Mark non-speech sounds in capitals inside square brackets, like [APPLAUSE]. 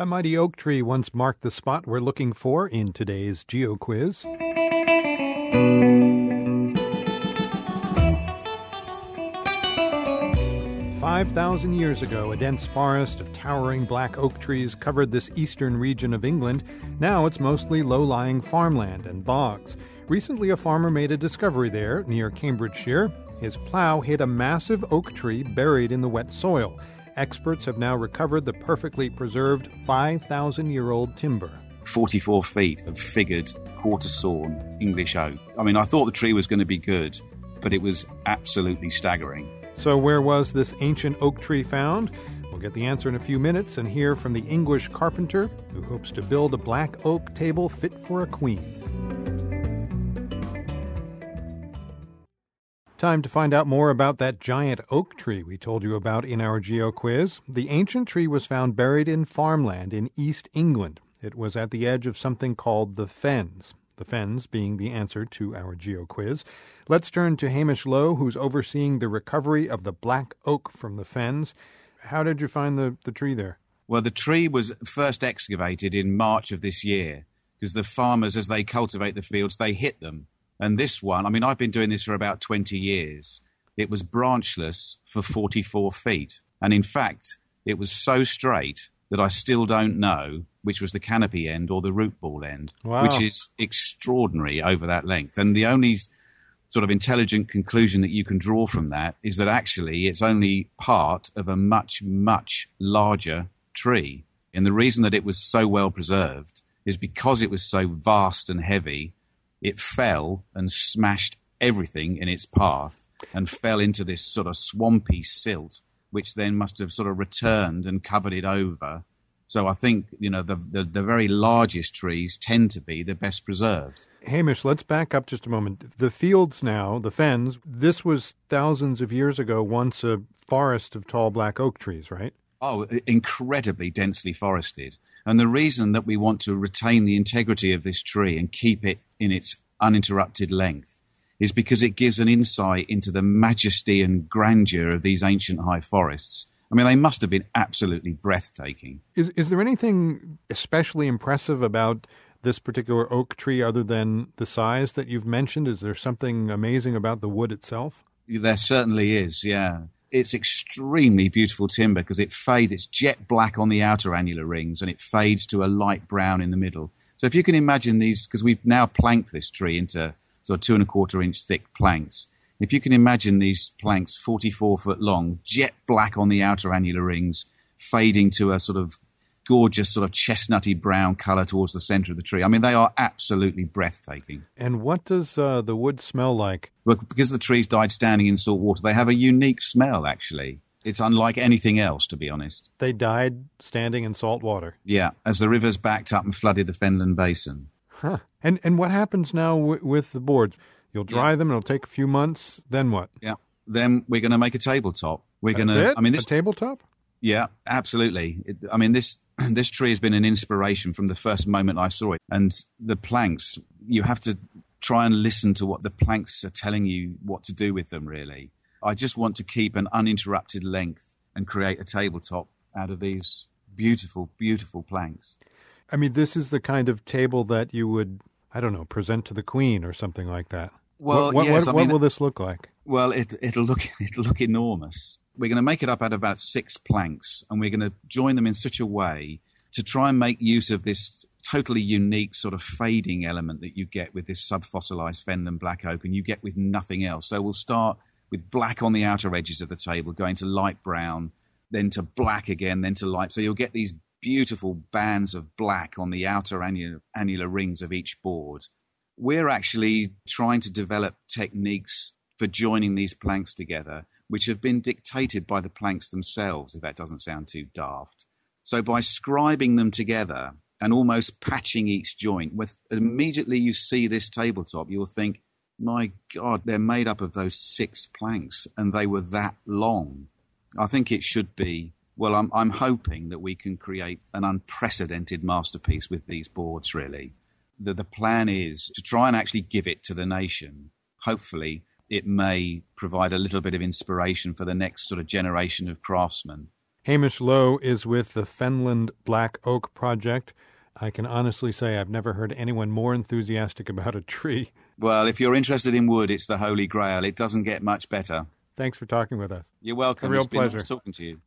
A mighty oak tree once marked the spot we're looking for in today's Geo Quiz. Five thousand years ago, a dense forest of towering black oak trees covered this eastern region of England. Now it's mostly low lying farmland and bogs. Recently, a farmer made a discovery there near Cambridgeshire. His plow hit a massive oak tree buried in the wet soil. Experts have now recovered the perfectly preserved 5,000 year old timber. 44 feet of figured quarter sawn English oak. I mean, I thought the tree was going to be good, but it was absolutely staggering. So, where was this ancient oak tree found? We'll get the answer in a few minutes and hear from the English carpenter who hopes to build a black oak table fit for a queen. Time to find out more about that giant oak tree we told you about in our Geo quiz. The ancient tree was found buried in farmland in East England. It was at the edge of something called the Fens. The Fens being the answer to our Geo quiz. Let's turn to Hamish Lowe, who's overseeing the recovery of the black oak from the Fens. How did you find the, the tree there? Well, the tree was first excavated in March of this year because the farmers, as they cultivate the fields, they hit them. And this one, I mean, I've been doing this for about 20 years. It was branchless for 44 feet. And in fact, it was so straight that I still don't know which was the canopy end or the root ball end, Wow. which is extraordinary over that length. And the only sort of intelligent conclusion that you can draw from that is that actually it's only part of a much, much larger tree. And the reason that it was so well preserved is because it was so vast and heavy, it fell and smashed everything in its path and fell into this sort of swampy silt, which then must have sort of returned and covered it over. So I think, you know, the, the, the very largest trees tend to be the best preserved. Hamish, let's back up just a moment. The fields now, the fens, this was thousands of years ago once a forest of tall black oak trees, right? Oh, incredibly densely forested. And the reason that we want to retain the integrity of this tree and keep it in its uninterrupted length is because it gives an insight into the majesty and grandeur of these ancient high forests. I mean, they must have been absolutely breathtaking. Is is there anything especially impressive about this particular oak tree other than the size that you've mentioned? Is there something amazing about the wood itself? There certainly is, yeah. It's extremely beautiful timber because it fades, it's jet black on the outer annular rings and it fades to a light brown in the middle. So if you can imagine these, because we've now planked this tree into sort of two and a quarter inch thick planks. If you can imagine these planks 44 foot long, jet black on the outer annular rings, fading to a sort of gorgeous sort of chestnutty brown color towards the center of the tree. I mean, they are absolutely breathtaking. And what does uh, the wood smell like? Well, because the trees died standing in salt water, they have a unique smell, actually. It's unlike anything else, to be honest. They died standing in salt water. Yeah, as the rivers backed up and flooded the Fenland Basin. Huh. And and what happens now w- with the boards? You'll dry them. It'll take a few months. Then what? Yeah. Then we're going to make a tabletop. We're going to. it? I mean, this. a tabletop. Yeah, absolutely. It, I mean, this [CLEARS THROAT] this tree has been an inspiration from the first moment I saw it. And the planks, you have to try and listen to what the planks are telling you what to do with them. Really, I just want to keep an uninterrupted length and create a tabletop out of these beautiful, beautiful planks. I mean, this is the kind of table that you would, I don't know, present to the queen or something like that. Well, what, what, yes, what, I what will this look like? Well, it, it'll look [LAUGHS] it'll look enormous. We're going to make it up out of about six planks, and we're going to join them in such a way to try and make use of this totally unique sort of fading element that you get with this subfossilized Fenland black oak, and you get with nothing else. So we'll start with black on the outer edges of the table, going to light brown, then to black again, then to light. So you'll get these beautiful bands of black on the outer annular, annular rings of each board. We're actually trying to develop techniques for joining these planks together, which have been dictated by the planks themselves, if that doesn't sound too daft. So by scribing them together and almost patching each joint, with immediately you see this tabletop, you'll think, my God, they're made up of those six planks and they were that long. I think it should be. Well, I'm, I'm hoping that we can create an unprecedented masterpiece with these boards, really. The, the plan is to try and actually give it to the nation. Hopefully, it may provide a little bit of inspiration for the next sort of generation of craftsmen. Hamish Lowe is with the Fenland Black Oak Project. I can honestly say I've never heard anyone more enthusiastic about a tree. Well, if you're interested in wood, it's the holy grail. It doesn't get much better. Thanks for talking with us. You're welcome. A real it's been pleasure. nice talking to you.